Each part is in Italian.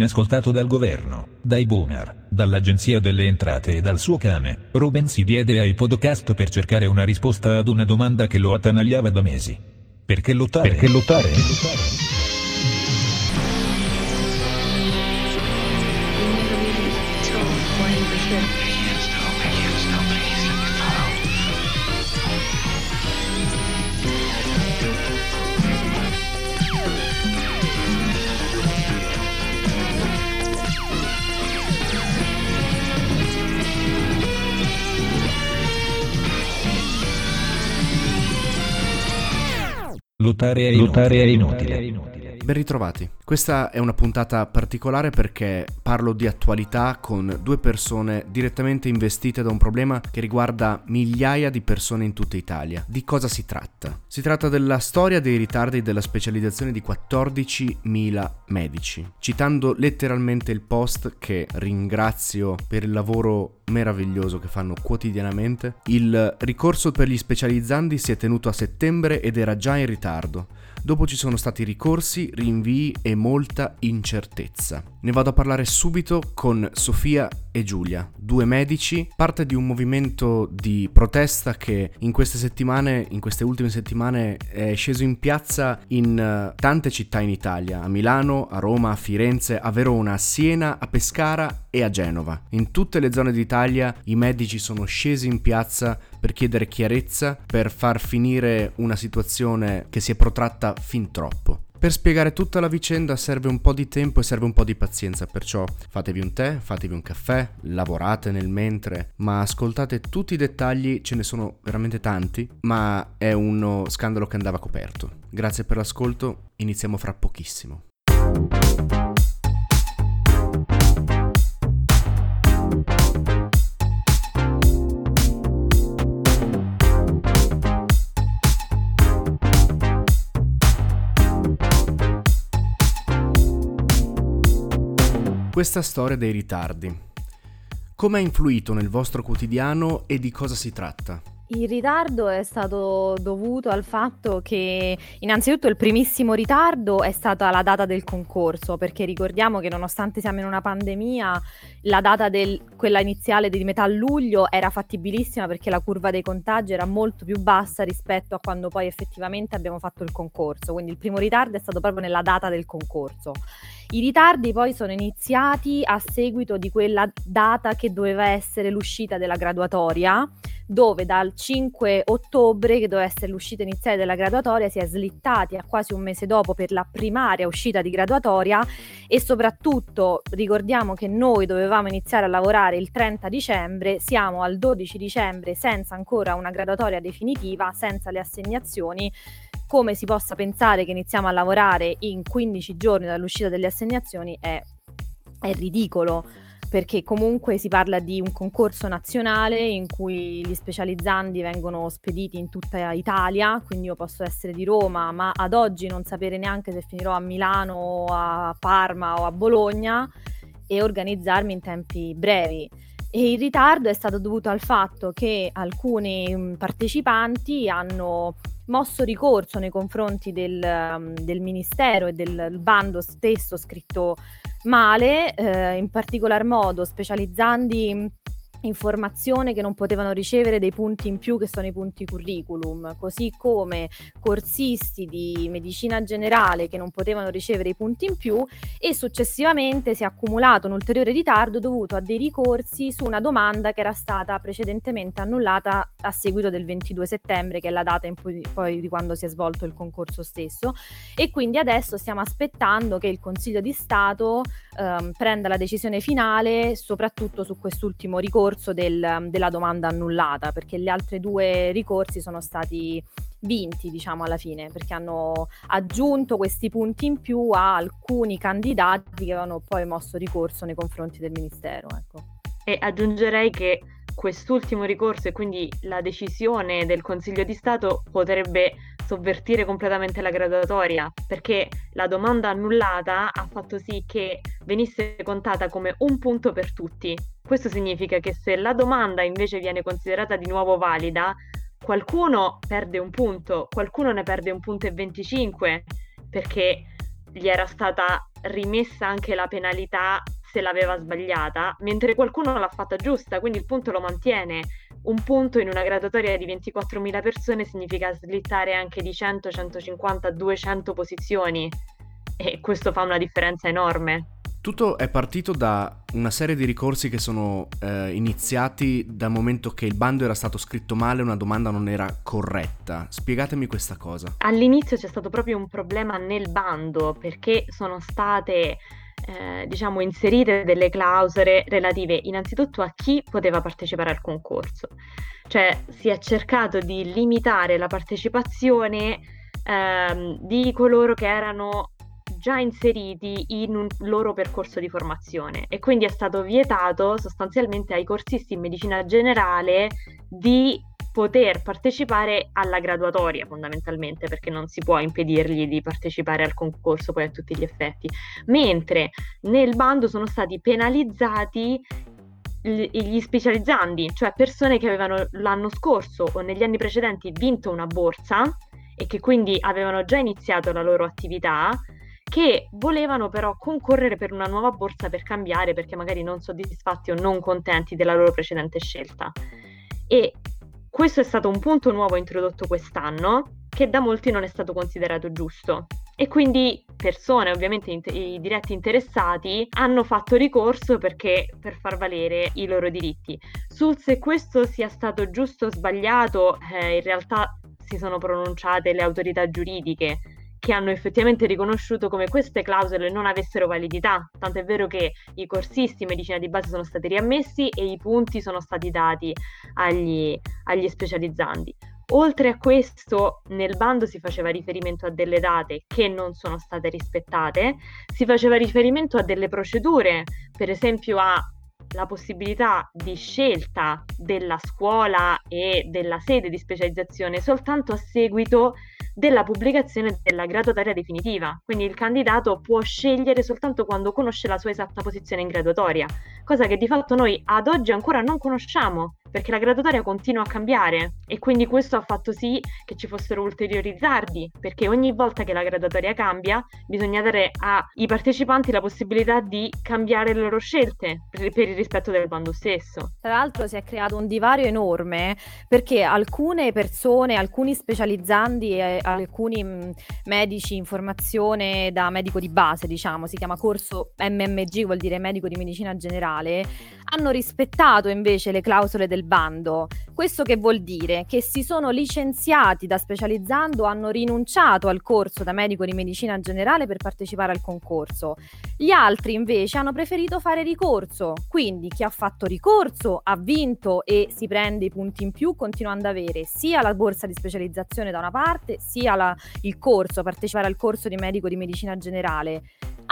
inascoltato dal governo, dai boomer, dall'agenzia delle entrate e dal suo cane, Ruben si diede ai podcast per cercare una risposta ad una domanda che lo attanagliava da mesi. Perché lottare? Perché lottare? Perché lottare? Lottare è inutile. Ben ritrovati. Questa è una puntata particolare perché parlo di attualità con due persone direttamente investite da un problema che riguarda migliaia di persone in tutta Italia. Di cosa si tratta? Si tratta della storia dei ritardi della specializzazione di 14.000 medici. Citando letteralmente il post che ringrazio per il lavoro meraviglioso che fanno quotidianamente, il ricorso per gli specializzandi si è tenuto a settembre ed era già in ritardo. Dopo ci sono stati ricorsi, rinvii e molta incertezza. Ne vado a parlare subito con Sofia e Giulia, due medici, parte di un movimento di protesta che in queste settimane, in queste ultime settimane, è sceso in piazza in uh, tante città in Italia, a Milano, a Roma, a Firenze, a Verona, a Siena, a Pescara e a Genova. In tutte le zone d'Italia i medici sono scesi in piazza per chiedere chiarezza, per far finire una situazione che si è protratta fin troppo. Per spiegare tutta la vicenda serve un po' di tempo e serve un po' di pazienza, perciò fatevi un tè, fatevi un caffè, lavorate nel mentre, ma ascoltate tutti i dettagli, ce ne sono veramente tanti, ma è uno scandalo che andava coperto. Grazie per l'ascolto, iniziamo fra pochissimo. Questa storia dei ritardi. Come ha influito nel vostro quotidiano e di cosa si tratta? Il ritardo è stato dovuto al fatto che innanzitutto il primissimo ritardo è stata la data del concorso, perché ricordiamo che nonostante siamo in una pandemia, la data del, quella iniziale di metà luglio era fattibilissima perché la curva dei contagi era molto più bassa rispetto a quando poi effettivamente abbiamo fatto il concorso, quindi il primo ritardo è stato proprio nella data del concorso. I ritardi poi sono iniziati a seguito di quella data che doveva essere l'uscita della graduatoria dove dal 5 ottobre, che doveva essere l'uscita iniziale della graduatoria, si è slittati a quasi un mese dopo per la primaria uscita di graduatoria e soprattutto ricordiamo che noi dovevamo iniziare a lavorare il 30 dicembre, siamo al 12 dicembre senza ancora una graduatoria definitiva, senza le assegnazioni. Come si possa pensare che iniziamo a lavorare in 15 giorni dall'uscita delle assegnazioni è, è ridicolo perché comunque si parla di un concorso nazionale in cui gli specializzandi vengono spediti in tutta Italia, quindi io posso essere di Roma, ma ad oggi non sapere neanche se finirò a Milano, a Parma o a Bologna e organizzarmi in tempi brevi. E il ritardo è stato dovuto al fatto che alcuni partecipanti hanno mosso ricorso nei confronti del, mm, del Ministero e del bando stesso scritto male, eh, in particolar modo specializzandi informazione che non potevano ricevere dei punti in più che sono i punti curriculum, così come corsisti di medicina generale che non potevano ricevere i punti in più e successivamente si è accumulato un ulteriore ritardo dovuto a dei ricorsi su una domanda che era stata precedentemente annullata a seguito del 22 settembre che è la data in cui, poi di quando si è svolto il concorso stesso. E quindi adesso stiamo aspettando che il Consiglio di Stato ehm, prenda la decisione finale soprattutto su quest'ultimo ricorso ricorso del, della domanda annullata, perché gli altri due ricorsi sono stati vinti, diciamo, alla fine, perché hanno aggiunto questi punti in più a alcuni candidati che avevano poi mosso ricorso nei confronti del Ministero. Ecco. E aggiungerei che quest'ultimo ricorso e quindi la decisione del Consiglio di Stato potrebbe sovvertire completamente la graduatoria, perché la domanda annullata ha fatto sì che venisse contata come un punto per tutti. Questo significa che se la domanda invece viene considerata di nuovo valida, qualcuno perde un punto, qualcuno ne perde un punto e 25 perché gli era stata rimessa anche la penalità se l'aveva sbagliata, mentre qualcuno l'ha fatta giusta, quindi il punto lo mantiene. Un punto in una graduatoria di 24.000 persone significa slittare anche di 100, 150, 200 posizioni e questo fa una differenza enorme. Tutto è partito da una serie di ricorsi che sono eh, iniziati dal momento che il bando era stato scritto male, una domanda non era corretta. Spiegatemi questa cosa. All'inizio c'è stato proprio un problema nel bando perché sono state eh, diciamo inserite delle clausole relative innanzitutto a chi poteva partecipare al concorso. Cioè si è cercato di limitare la partecipazione ehm, di coloro che erano già inseriti in un loro percorso di formazione. E quindi è stato vietato sostanzialmente ai corsisti in medicina generale di poter partecipare alla graduatoria fondamentalmente perché non si può impedirgli di partecipare al concorso poi a tutti gli effetti. Mentre nel bando sono stati penalizzati gli specializzandi cioè persone che avevano l'anno scorso o negli anni precedenti vinto una borsa e che quindi avevano già iniziato la loro attività che volevano però concorrere per una nuova borsa per cambiare perché magari non soddisfatti o non contenti della loro precedente scelta. E questo è stato un punto nuovo introdotto quest'anno che da molti non è stato considerato giusto. E quindi persone, ovviamente i diretti interessati, hanno fatto ricorso perché, per far valere i loro diritti. Sul se questo sia stato giusto o sbagliato, eh, in realtà si sono pronunciate le autorità giuridiche che hanno effettivamente riconosciuto come queste clausole non avessero validità, tanto è vero che i corsisti in medicina di base sono stati riammessi e i punti sono stati dati agli, agli specializzanti. Oltre a questo, nel bando si faceva riferimento a delle date che non sono state rispettate, si faceva riferimento a delle procedure, per esempio alla possibilità di scelta della scuola e della sede di specializzazione soltanto a seguito della pubblicazione della graduatoria definitiva. Quindi il candidato può scegliere soltanto quando conosce la sua esatta posizione in graduatoria, cosa che di fatto noi ad oggi ancora non conosciamo perché la graduatoria continua a cambiare e quindi questo ha fatto sì che ci fossero ulteriori ritardi, perché ogni volta che la graduatoria cambia bisogna dare ai partecipanti la possibilità di cambiare le loro scelte per, per il rispetto del bando stesso. Tra l'altro si è creato un divario enorme perché alcune persone, alcuni specializzanti e alcuni mh, medici in formazione da medico di base, diciamo, si chiama corso MMG, vuol dire medico di medicina generale, hanno rispettato invece le clausole del bando. Questo che vuol dire? Che si sono licenziati da specializzando, hanno rinunciato al corso da medico di medicina generale per partecipare al concorso. Gli altri invece hanno preferito fare ricorso, quindi chi ha fatto ricorso ha vinto e si prende i punti in più continuando ad avere sia la borsa di specializzazione da una parte, sia la, il corso, partecipare al corso di medico di medicina generale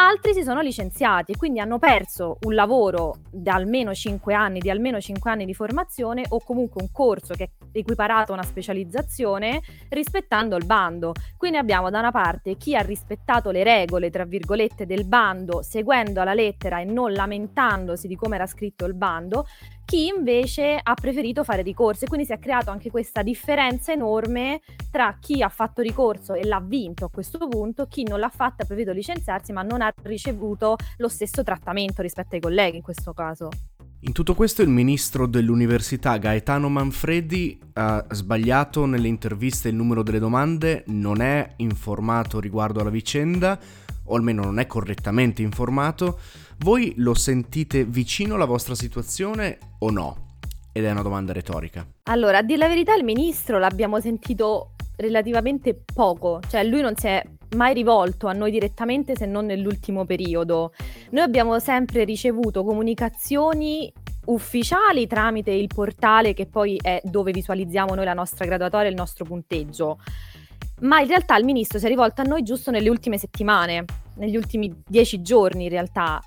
altri si sono licenziati e quindi hanno perso un lavoro da almeno 5 anni, di almeno 5 anni di formazione o comunque un corso che è equiparato a una specializzazione rispettando il bando. Quindi abbiamo da una parte chi ha rispettato le regole, tra virgolette, del bando, seguendo alla lettera e non lamentandosi di come era scritto il bando, chi invece ha preferito fare ricorso e quindi si è creato anche questa differenza enorme tra chi ha fatto ricorso e l'ha vinto a questo punto, chi non l'ha fatto ha preferito licenziarsi ma non ha ricevuto lo stesso trattamento rispetto ai colleghi in questo caso. In tutto questo il ministro dell'università Gaetano Manfredi ha sbagliato nelle interviste il numero delle domande, non è informato riguardo alla vicenda, o almeno non è correttamente informato. Voi lo sentite vicino alla vostra situazione o no? Ed è una domanda retorica. Allora, a dire la verità, il ministro l'abbiamo sentito relativamente poco, cioè lui non si è mai rivolto a noi direttamente se non nell'ultimo periodo. Noi abbiamo sempre ricevuto comunicazioni ufficiali tramite il portale che poi è dove visualizziamo noi la nostra graduatoria e il nostro punteggio. Ma in realtà il ministro si è rivolto a noi giusto nelle ultime settimane, negli ultimi dieci giorni in realtà,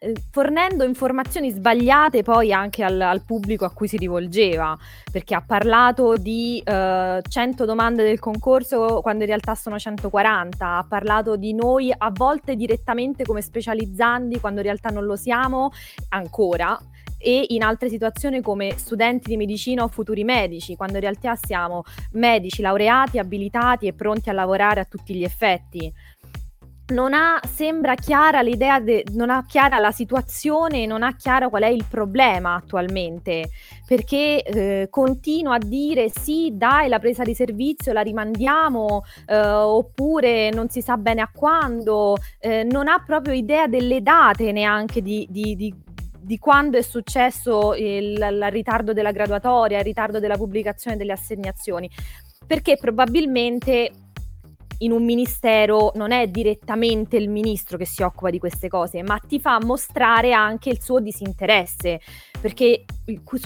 eh, fornendo informazioni sbagliate poi anche al, al, pubblico a cui si rivolgeva, perché ha parlato di uh, 100 domande del concorso quando in realtà sono 140, ha parlato di noi a volte direttamente come specializzanti quando in realtà non lo siamo ancora e in altre situazioni come studenti di medicina o futuri medici, quando in realtà siamo medici laureati, abilitati e pronti a lavorare a tutti gli effetti. Non ha, sembra chiara l'idea, de, non ha chiara la situazione, non ha chiaro qual è il problema attualmente, perché eh, continua a dire sì, dai, la presa di servizio la rimandiamo, eh, oppure non si sa bene a quando, eh, non ha proprio idea delle date neanche di, di, di di quando è successo il, il, ritardo della graduatoria, il ritardo della pubblicazione delle assegnazioni, perché probabilmente in un ministero non è direttamente il ministro che si occupa di queste cose, ma ti fa mostrare anche il suo disinteresse, perché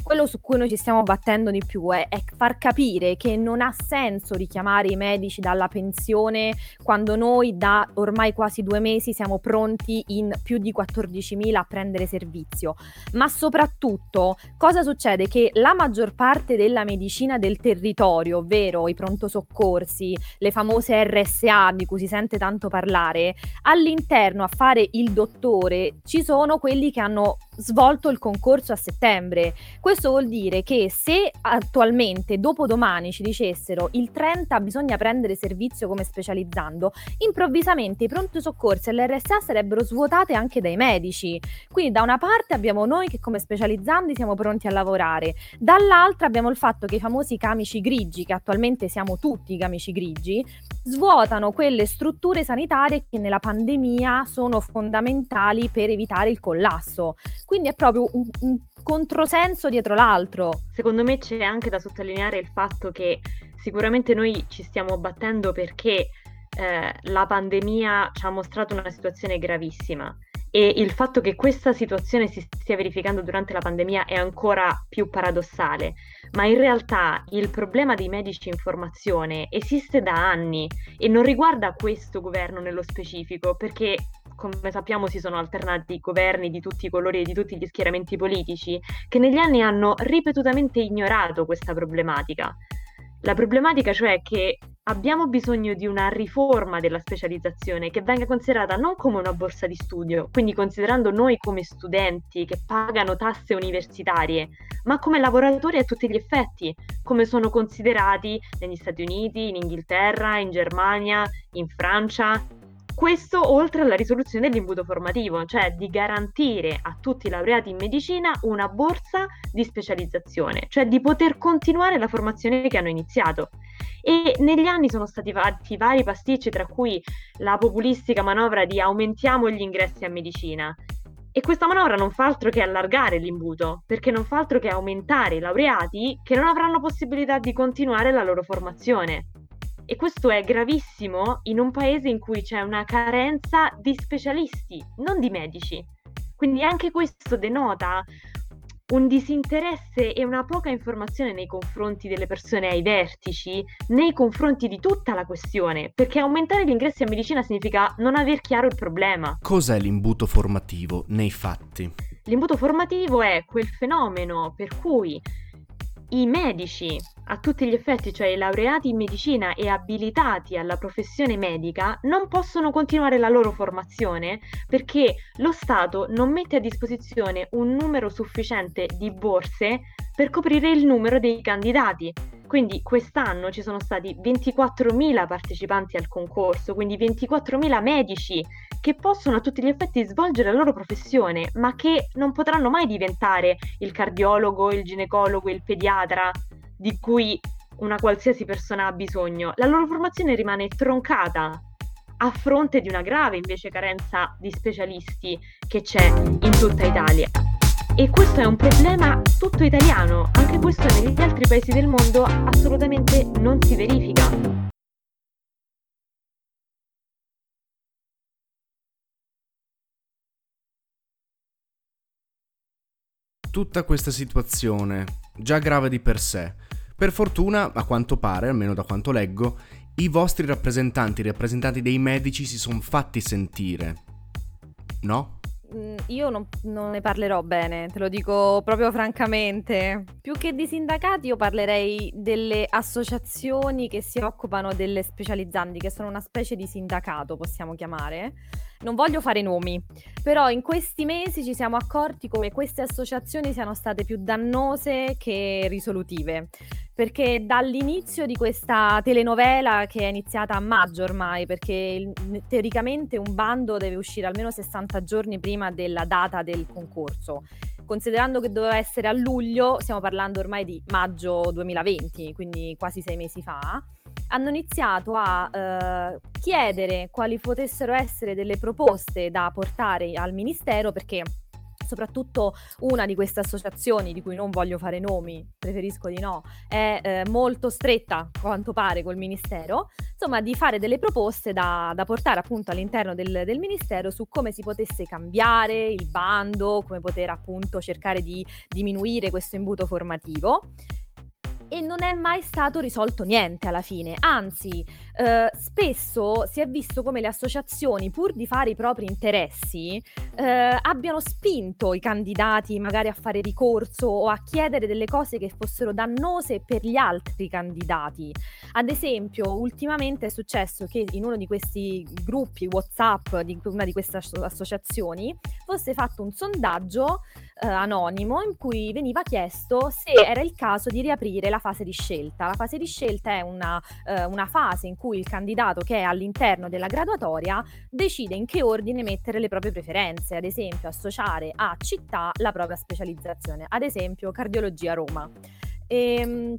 quello su cui noi ci stiamo battendo di più è, è, far capire che non ha senso richiamare i medici dalla pensione quando noi da ormai quasi due mesi siamo pronti in più di 14.000 a prendere servizio. Ma soprattutto cosa succede? Che la maggior parte della medicina del territorio, ovvero i pronto soccorsi, le famose RSA di cui si sente tanto parlare, all'interno a fare il dottore ci sono quelli che hanno svolto il concorso a settembre. Questo vuol dire che se attualmente, dopo domani, ci dicessero il 30 bisogna prendere servizio come specializzando, improvvisamente i pronto soccorsi e l'RSA sarebbero svuotate anche dai medici. Quindi da una parte abbiamo noi che come specializzandi siamo pronti a lavorare, dall'altra abbiamo il fatto che i famosi camici grigi, che attualmente siamo tutti camici grigi, svuotano quelle strutture sanitarie che nella pandemia sono fondamentali per evitare il collasso. Quindi è proprio un, un controsenso dietro l'altro. Secondo me c'è anche da sottolineare il fatto che sicuramente noi ci stiamo battendo perché eh, la pandemia ci ha mostrato una situazione gravissima e il fatto che questa situazione si stia verificando durante la pandemia è ancora più paradossale, ma in realtà il problema dei medici in formazione esiste da anni e non riguarda questo governo nello specifico, perché come sappiamo si sono alternati governi di tutti i colori e di tutti gli schieramenti politici che negli anni hanno ripetutamente ignorato questa problematica. La problematica cioè è che abbiamo bisogno di una riforma della specializzazione che venga considerata non come una borsa di studio, quindi considerando noi come studenti che pagano tasse universitarie, ma come lavoratori a tutti gli effetti, come sono considerati negli Stati Uniti, in Inghilterra, in Germania, in Francia, questo oltre alla risoluzione dell'imbuto formativo, cioè di garantire a tutti i laureati in medicina una borsa di specializzazione, cioè di poter continuare la formazione che hanno iniziato. E negli anni sono stati fatti vari pasticci, tra cui la populistica manovra di aumentiamo gli ingressi a medicina. E questa manovra non fa altro che allargare l'imbuto, perché non fa altro che aumentare i laureati che non avranno possibilità di continuare la loro formazione. E questo è gravissimo in un paese in cui c'è una carenza di specialisti, non di medici. Quindi anche questo denota un disinteresse e una poca informazione nei confronti delle persone ai vertici, nei confronti di tutta la questione, perché aumentare gli ingressi a medicina significa non aver chiaro il problema. Cos'è l'imbuto formativo nei fatti? L'imbuto formativo è quel fenomeno per cui i medici a tutti gli effetti, cioè i laureati in medicina e abilitati alla professione medica, non possono continuare la loro formazione perché lo Stato non mette a disposizione un numero sufficiente di borse per coprire il numero dei candidati. Quindi quest'anno ci sono stati 24.000 partecipanti al concorso, quindi 24.000 medici che possono a tutti gli effetti svolgere la loro professione, ma che non potranno mai diventare il cardiologo, il ginecologo, il pediatra di cui una qualsiasi persona ha bisogno. La loro formazione rimane troncata a fronte di una grave invece carenza di specialisti che c'è in tutta Italia. E questo è un problema tutto italiano, anche questo negli altri paesi del mondo assolutamente non si verifica. Tutta questa situazione, già grave di per sé, per fortuna, a quanto pare, almeno da quanto leggo, i vostri rappresentanti, i rappresentanti dei medici si sono fatti sentire. No? Mm, io non, non, ne parlerò bene, te lo dico proprio francamente. Più che di sindacati, io parlerei delle associazioni che si occupano delle specializzanti, che sono una specie di sindacato, possiamo chiamare, Non voglio fare nomi, però in questi mesi ci siamo accorti come queste associazioni siano state più dannose che risolutive perché dall'inizio di questa telenovela che è iniziata a maggio ormai, perché il, teoricamente un bando deve uscire almeno 60 giorni prima della data del concorso. Considerando che doveva essere a luglio, stiamo parlando ormai di maggio 2020, quindi quasi sei mesi fa, hanno iniziato a eh, chiedere quali potessero essere delle proposte da portare al Ministero perché soprattutto una di queste associazioni, di cui non voglio fare nomi, preferisco di no, è eh, molto stretta, a quanto pare, col Ministero, insomma, di fare delle proposte da, da portare appunto all'interno del, del, Ministero su come si potesse cambiare il bando, come poter appunto cercare di diminuire questo imbuto formativo e non è mai stato risolto niente alla fine, anzi eh, spesso si è visto come le associazioni pur di fare i propri interessi eh, abbiano spinto i candidati magari a fare ricorso o a chiedere delle cose che fossero dannose per gli altri candidati. Ad esempio, ultimamente è successo che in uno di questi gruppi WhatsApp di una di queste associazioni fosse fatto un sondaggio eh, anonimo in cui veniva chiesto se era il caso di riaprire la fase di scelta. La fase di scelta è una, eh, una fase in cui il candidato che è all'interno della graduatoria decide in che ordine mettere le proprie preferenze, ad esempio associare a città la propria specializzazione, ad esempio cardiologia Roma. E, ehm,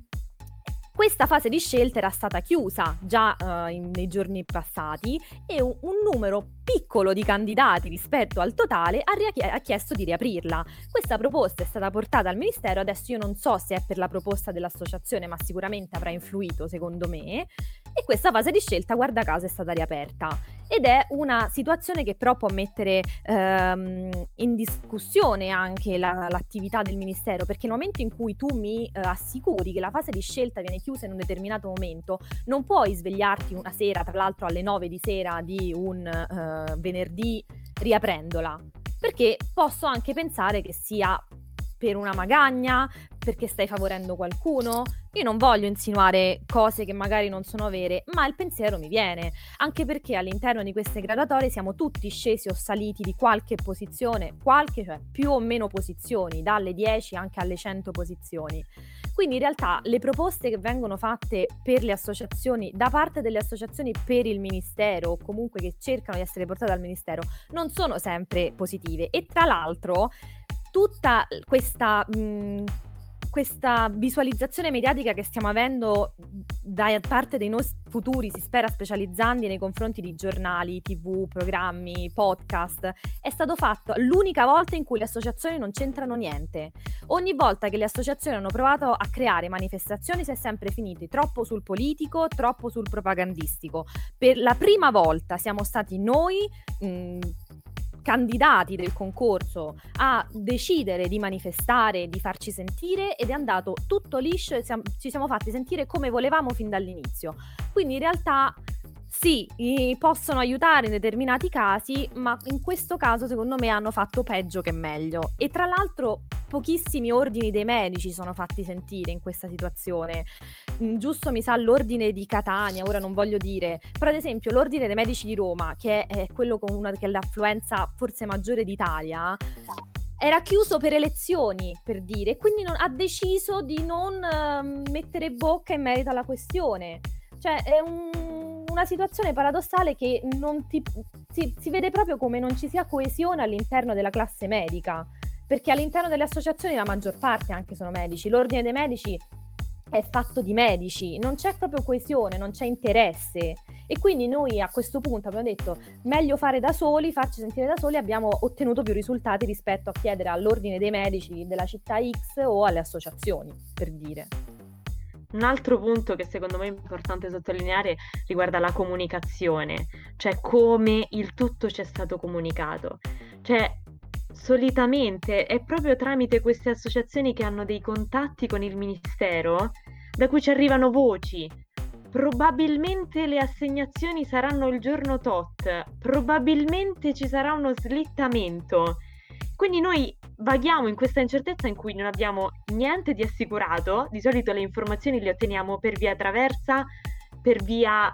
questa fase di scelta era stata chiusa già uh, in, nei giorni passati e un, un, numero piccolo di candidati rispetto al totale ha, ria- ha, chiesto di riaprirla. Questa proposta è stata portata al Ministero, adesso io non so se è per la proposta dell'associazione, ma sicuramente avrà influito secondo me, e questa fase di scelta, guarda caso, è stata riaperta. Ed è una situazione che però può mettere ehm, in discussione anche la, l'attività del Ministero, perché nel momento in cui tu mi eh, assicuri che la fase di scelta viene chiusa in un determinato momento, non puoi svegliarti una sera, tra l'altro alle 9 di sera di un eh, venerdì, riaprendola. Perché posso anche pensare che sia per una magagna, perché stai favorendo qualcuno. Io non voglio insinuare cose che magari non sono vere, ma il pensiero mi viene, anche perché all'interno di queste gradatorie siamo tutti scesi o saliti di qualche posizione, qualche, cioè più o meno posizioni, dalle 10 anche alle 100 posizioni. Quindi in realtà le proposte che vengono fatte per le associazioni, da parte delle associazioni per il Ministero, o comunque che cercano di essere portate dal Ministero, non sono sempre positive. E tra l'altro tutta questa, mh, questa visualizzazione mediatica che stiamo avendo da parte dei nostri futuri, si spera specializzanti nei confronti di giornali, tv, programmi, podcast, è stato fatto l'unica volta in cui le associazioni non c'entrano niente. Ogni volta che le associazioni hanno provato a creare manifestazioni si è sempre finiti troppo sul politico, troppo sul propagandistico. Per la prima volta siamo stati noi mh, candidati del concorso a decidere di manifestare, di farci sentire ed è andato tutto liscio e siamo, ci siamo fatti sentire come volevamo fin dall'inizio. Quindi in realtà sì, possono aiutare in determinati casi, ma in questo caso secondo me hanno fatto peggio che meglio. E tra l'altro pochissimi ordini dei medici sono fatti sentire in questa situazione. Mm, giusto mi sa l'ordine di Catania, ora non voglio dire, però ad esempio l'ordine dei medici di Roma, che è quello con una che è l'affluenza forse maggiore d'Italia, era chiuso per elezioni, per dire, quindi non, ha deciso di non uh, mettere bocca in merito alla questione. Cioè, è un, una situazione paradossale che ti, si, si vede proprio come non ci sia coesione all'interno della classe medica perché all'interno delle associazioni la maggior parte anche sono medici, l'ordine dei medici è fatto di medici, non c'è proprio coesione, non c'è interesse e quindi noi a questo punto abbiamo detto meglio fare da soli, farci sentire da soli, abbiamo ottenuto più risultati rispetto a chiedere all'ordine dei medici della città X o alle associazioni, per dire. Un altro punto che secondo me è importante sottolineare riguarda la comunicazione, cioè come il tutto ci è stato comunicato. Cioè, solitamente è proprio tramite queste associazioni che hanno dei contatti con il Ministero da cui ci arrivano voci. Probabilmente le assegnazioni saranno il giorno tot, probabilmente ci sarà uno slittamento. Quindi noi vaghiamo in questa incertezza in cui non abbiamo niente di assicurato, di solito le informazioni le otteniamo per via traversa, per via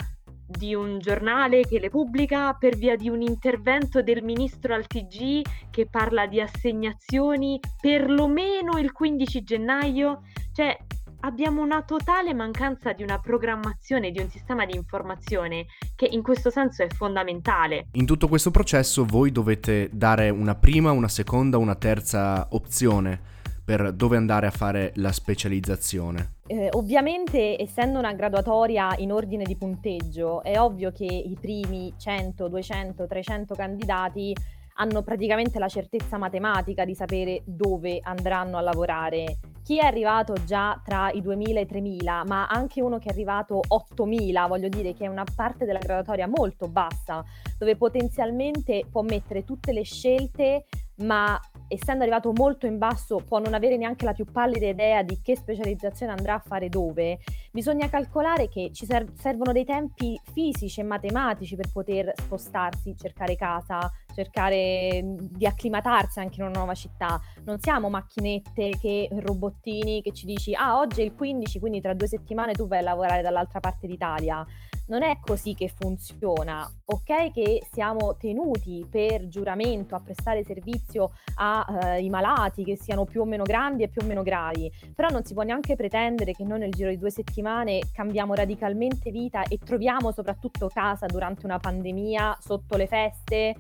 di un giornale che le pubblica, per via di un intervento del ministro al TG che parla di assegnazioni perlomeno il 15 gennaio. Cioè, abbiamo una totale mancanza di una programmazione, di un sistema di informazione che in questo senso è fondamentale. In tutto questo processo voi dovete dare una prima, una seconda, una terza opzione per dove andare a fare la specializzazione. Eh, ovviamente, essendo una graduatoria in ordine di punteggio, è ovvio che i primi 100, 200, 300 candidati hanno praticamente la certezza matematica di sapere dove andranno a lavorare. Chi è arrivato già tra i 2.000 e i 3.000, ma anche uno che è arrivato 8.000, voglio dire che è una parte della graduatoria molto bassa, dove potenzialmente può mettere tutte le scelte ma essendo arrivato molto in basso può non avere neanche la più pallida idea di che specializzazione andrà a fare dove, bisogna calcolare che ci ser- servono dei tempi fisici e matematici per poter spostarsi, cercare casa, cercare di acclimatarsi anche in una nuova città. Non siamo macchinette che robottini che ci dici ah oggi è il 15 quindi tra due settimane tu vai a lavorare dall'altra parte d'Italia non è così che funziona. Ok che siamo tenuti per giuramento a prestare servizio ai eh, malati che siano più o meno grandi e più o meno gravi, però non si può neanche pretendere che noi nel giro di due settimane cambiamo radicalmente vita e troviamo soprattutto casa durante una pandemia, sotto le feste,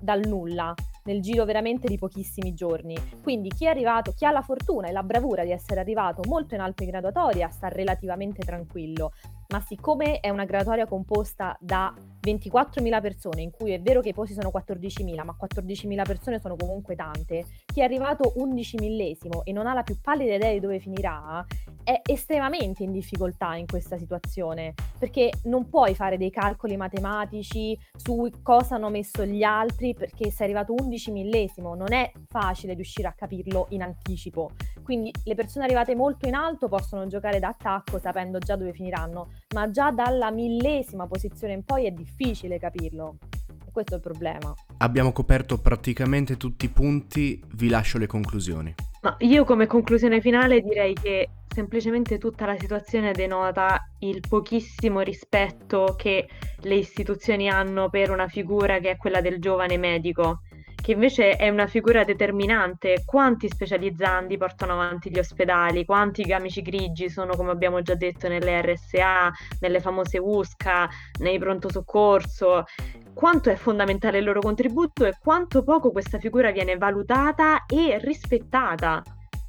dal nulla nel giro veramente di pochissimi giorni. Quindi chi è arrivato, chi ha la fortuna e la bravura di essere arrivato molto in alto in graduatoria sta relativamente tranquillo, ma siccome è una graduatoria composta da 24.000 persone, in cui è vero che i posti sono 14.000, ma 14.000 persone sono comunque tante, chi è arrivato 11 millesimo e non ha la più pallida idea di dove finirà, è estremamente in difficoltà in questa situazione, perché non puoi fare dei calcoli matematici su cosa hanno messo gli altri, perché sei arrivato 11 millesimo, non è facile riuscire a capirlo in anticipo. Quindi le persone arrivate molto in alto possono giocare d'attacco sapendo già dove finiranno, ma già dalla millesima posizione in poi è difficile capirlo. E questo è il problema. Abbiamo coperto praticamente tutti i punti, vi lascio le conclusioni. Ma io come conclusione finale direi che semplicemente tutta la situazione denota il pochissimo rispetto che le istituzioni hanno per una figura che è quella del giovane medico che invece è una figura determinante. Quanti specializzanti portano avanti gli ospedali, quanti camici grigi sono, come abbiamo già detto, nelle RSA, nelle famose USCA, nei pronto soccorso, quanto è fondamentale il loro contributo e quanto poco questa figura viene valutata e rispettata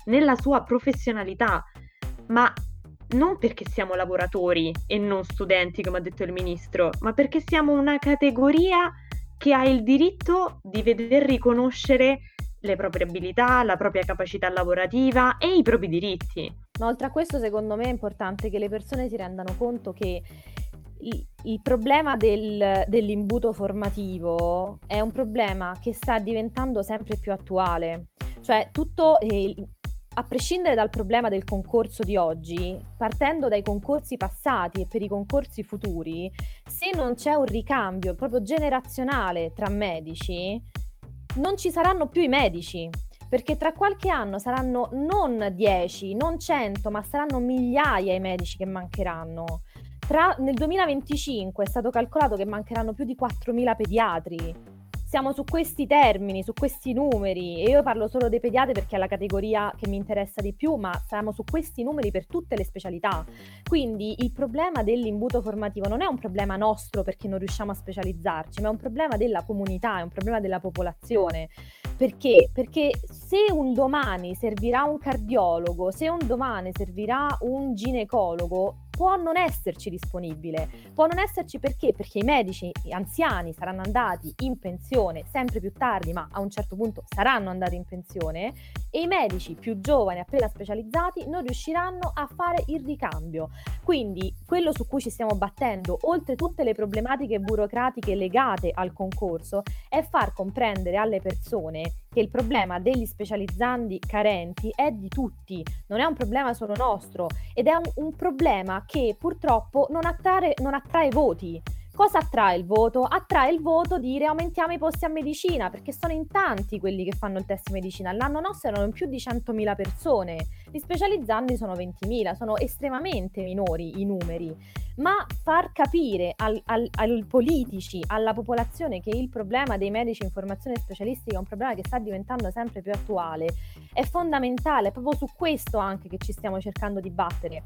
nella sua professionalità. Ma non perché siamo lavoratori e non studenti, come ha detto il ministro, ma perché siamo una categoria che ha il diritto di veder riconoscere le proprie abilità, la propria capacità lavorativa e i propri diritti. Ma oltre a questo, secondo me è importante che le persone si rendano conto che il, il problema del, dell'imbuto formativo è un problema che sta diventando sempre più attuale. Cioè, tutto eh, a prescindere dal problema del concorso di oggi, partendo dai concorsi passati e per i concorsi futuri, se non c'è un ricambio proprio generazionale tra medici, non ci saranno più i medici. Perché tra qualche anno saranno non 10, non 100, ma saranno migliaia i medici che mancheranno. Tra, nel 2025 è stato calcolato che mancheranno più di 4.000 pediatri siamo su questi termini, su questi numeri e io parlo solo dei pediatri perché è la categoria che mi interessa di più, ma siamo su questi numeri per tutte le specialità. Quindi il problema dell'imbuto formativo non è un problema nostro perché non riusciamo a specializzarci, ma è un problema della comunità, è un problema della popolazione. Perché? Perché se un domani servirà un cardiologo, se un domani servirà un ginecologo, può non esserci disponibile. Può non esserci perché? Perché i medici anziani saranno andati in pensione sempre più tardi, ma a un certo punto saranno andati in pensione e i medici più giovani, appena specializzati, non riusciranno a fare il ricambio. Quindi quello su cui ci stiamo battendo, oltre tutte le problematiche burocratiche legate al concorso, è far comprendere alle persone che il problema degli specializzanti carenti è di tutti, non è un problema solo nostro ed è un, un problema che purtroppo non attrae, non attrae voti. Cosa attrae il voto? Attrae il voto dire aumentiamo i posti a medicina, perché sono in tanti quelli che fanno il test di medicina. L'anno nostro erano più di 100.000 persone Gli specializzandi sono 20.000, sono estremamente minori i numeri, ma far capire ai al, al politici, alla popolazione che il problema dei medici in formazione specialistica è un problema che sta diventando sempre più attuale è fondamentale, è proprio su questo anche che ci stiamo cercando di battere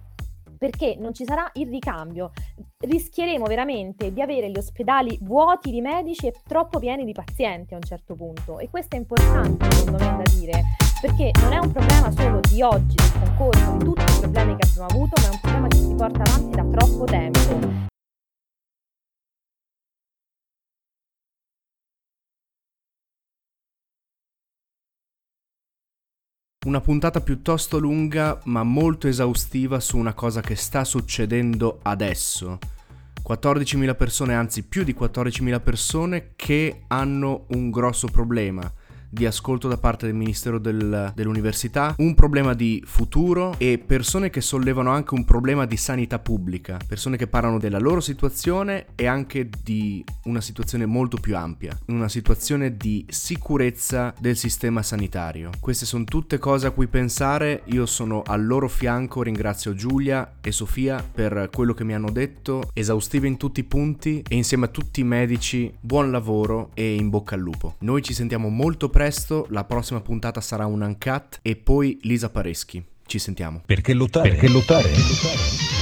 perché non ci sarà il ricambio. Rischieremo veramente di avere gli ospedali vuoti di medici e troppo pieni di pazienti a un certo punto. E questo è importante, secondo me, da dire, perché non è un problema solo di oggi, del concorso, di tutti i problemi che abbiamo avuto, ma è un problema che si porta avanti da troppo tempo. Una puntata piuttosto lunga ma molto esaustiva su una cosa che sta succedendo adesso. 14.000 persone, anzi più di 14.000 persone che hanno un grosso problema di ascolto da parte del Ministero del, dell'Università, un problema di futuro e persone che sollevano anche un problema di sanità pubblica, persone che parlano della loro situazione e anche di una situazione molto più ampia, una situazione di sicurezza del sistema sanitario. Queste sono tutte cose a cui pensare, io sono al loro fianco, ringrazio Giulia e Sofia per quello che mi hanno detto, esaustive in tutti i punti e insieme a tutti i medici buon lavoro e in bocca al lupo. Noi ci sentiamo molto presto presto, la prossima puntata sarà un uncut e poi Lisa Pareschi. Ci sentiamo. Perché lottare? Perché lottare? Perché lottare?